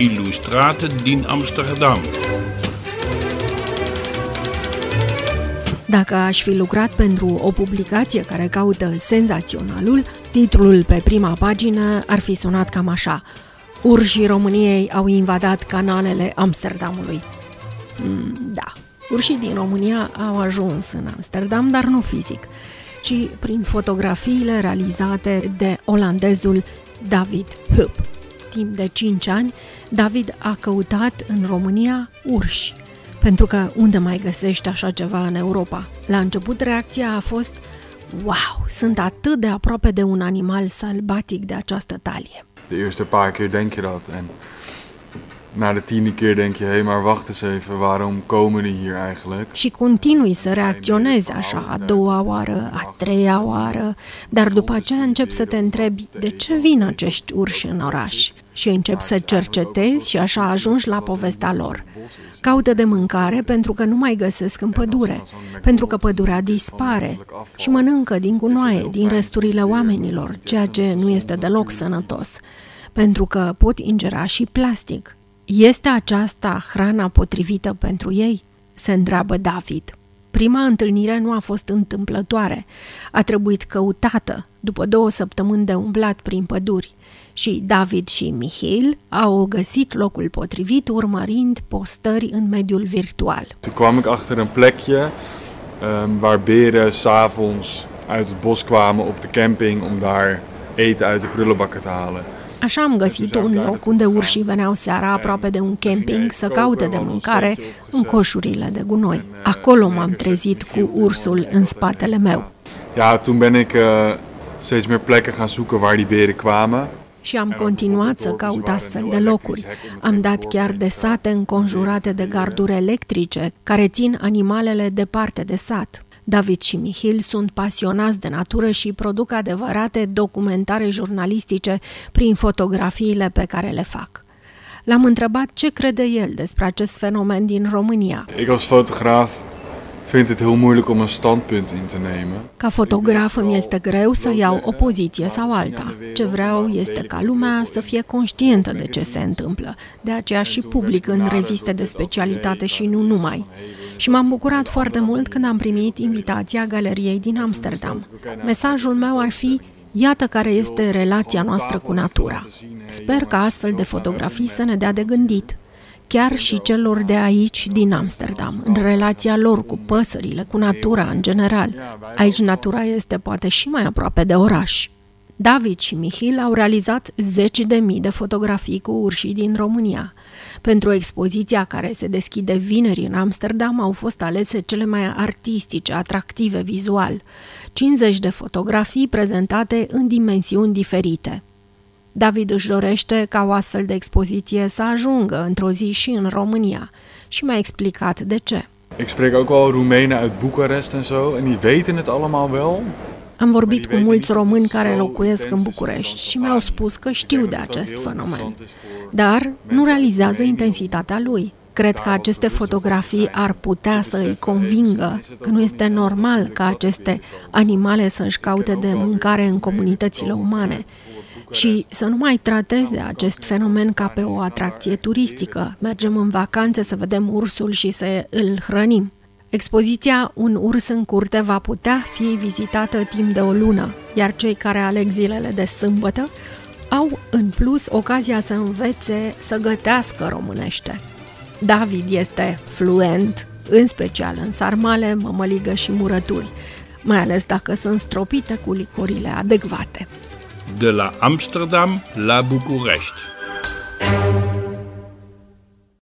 Illustrate din Amsterdam. Dacă aș fi lucrat pentru o publicație care caută senzaționalul, titlul pe prima pagină ar fi sunat cam așa. Urșii României au invadat canalele Amsterdamului. Mm, da, urșii din România au ajuns în Amsterdam, dar nu fizic, ci prin fotografiile realizate de olandezul David Hup. Timp de 5 ani, David a căutat în România urși, pentru că unde mai găsești așa ceva în Europa? La început reacția a fost Wow, sunt atât de aproape de un animal sălbatic de această talie. De eerste paar keer denk je dat en na de tiende keer denk je, hé, hey, maar wacht eens even, waarom komen die hier eigenlijk? Și continui să reacționezi așa, a doua oară, a treia oară, dar după aceea începi să te întrebi de ce vin acești urși în oraș și începi să cercetezi și așa ajungi la povestea lor. Caută de mâncare pentru că nu mai găsesc în pădure, pentru că pădurea dispare și mănâncă din gunoaie, din resturile oamenilor, ceea ce nu este deloc sănătos, pentru că pot ingera și plastic. Este aceasta hrana potrivită pentru ei? se întreabă David. Prima întâlnire nu a fost întâmplătoare. A trebuit căutată după două săptămâni de umblat prin păduri și David și Michiel au găsit locul potrivit urmărind postări în mediul virtual. Toen kwam ik achter een plekje um, waar beren s'avonds uit het bos kwamen op de camping om daar eten uit de prullenbakken te halen. Așa am găsit un loc unde urșii veneau seara aproape de un camping să caute de mâncare în coșurile de gunoi. Acolo m-am trezit cu ursul în spatele meu. Ja, toen ben ik uh, steeds meer plekken gaan zoeken waar die beren kwamen. Și am continuat să caut astfel de locuri. Am dat chiar de sate înconjurate de garduri electrice care țin animalele departe de sat. David și Mihil sunt pasionați de natură și produc adevărate documentare jurnalistice prin fotografiile pe care le fac. L-am întrebat ce crede el despre acest fenomen din România. Ik als fotograaf vind het heel moeilijk om een standpunt in te nemen. Ca fotograf îmi este greu să iau o poziție sau alta. Ce vreau este ca lumea să fie conștientă de ce se întâmplă. De aceea și public în reviste de specialitate și nu numai. Și m-am bucurat foarte mult când am primit invitația galeriei din Amsterdam. Mesajul meu ar fi Iată care este relația noastră cu natura. Sper că astfel de fotografii să ne dea de gândit chiar și celor de aici, din Amsterdam, în relația lor cu păsările, cu natura în general. Aici natura este poate și mai aproape de oraș. David și Mihil au realizat zeci de mii de fotografii cu urșii din România. Pentru expoziția care se deschide vineri în Amsterdam au fost alese cele mai artistice, atractive vizual. 50 de fotografii prezentate în dimensiuni diferite. David își dorește ca o astfel de expoziție să ajungă într-o zi și în România și mi-a explicat de ce. Ik spreek ook wel Roemenen uit Boekarest en zo en die weten het allemaal wel. Am vorbit cu mulți români care locuiesc în București și mi-au spus că știu de acest fenomen, dar nu realizează intensitatea lui. Cred că aceste fotografii ar putea să îi convingă că nu este normal ca aceste animale să-și caute de mâncare în comunitățile umane și să nu mai trateze acest fenomen ca pe o atracție turistică. Mergem în vacanțe să vedem ursul și să îl hrănim. Expoziția Un urs în curte va putea fi vizitată timp de o lună, iar cei care aleg zilele de sâmbătă au în plus ocazia să învețe să gătească românește. David este fluent, în special în sarmale, mămăligă și murături, mai ales dacă sunt stropite cu licurile adecvate. De la Amsterdam la București.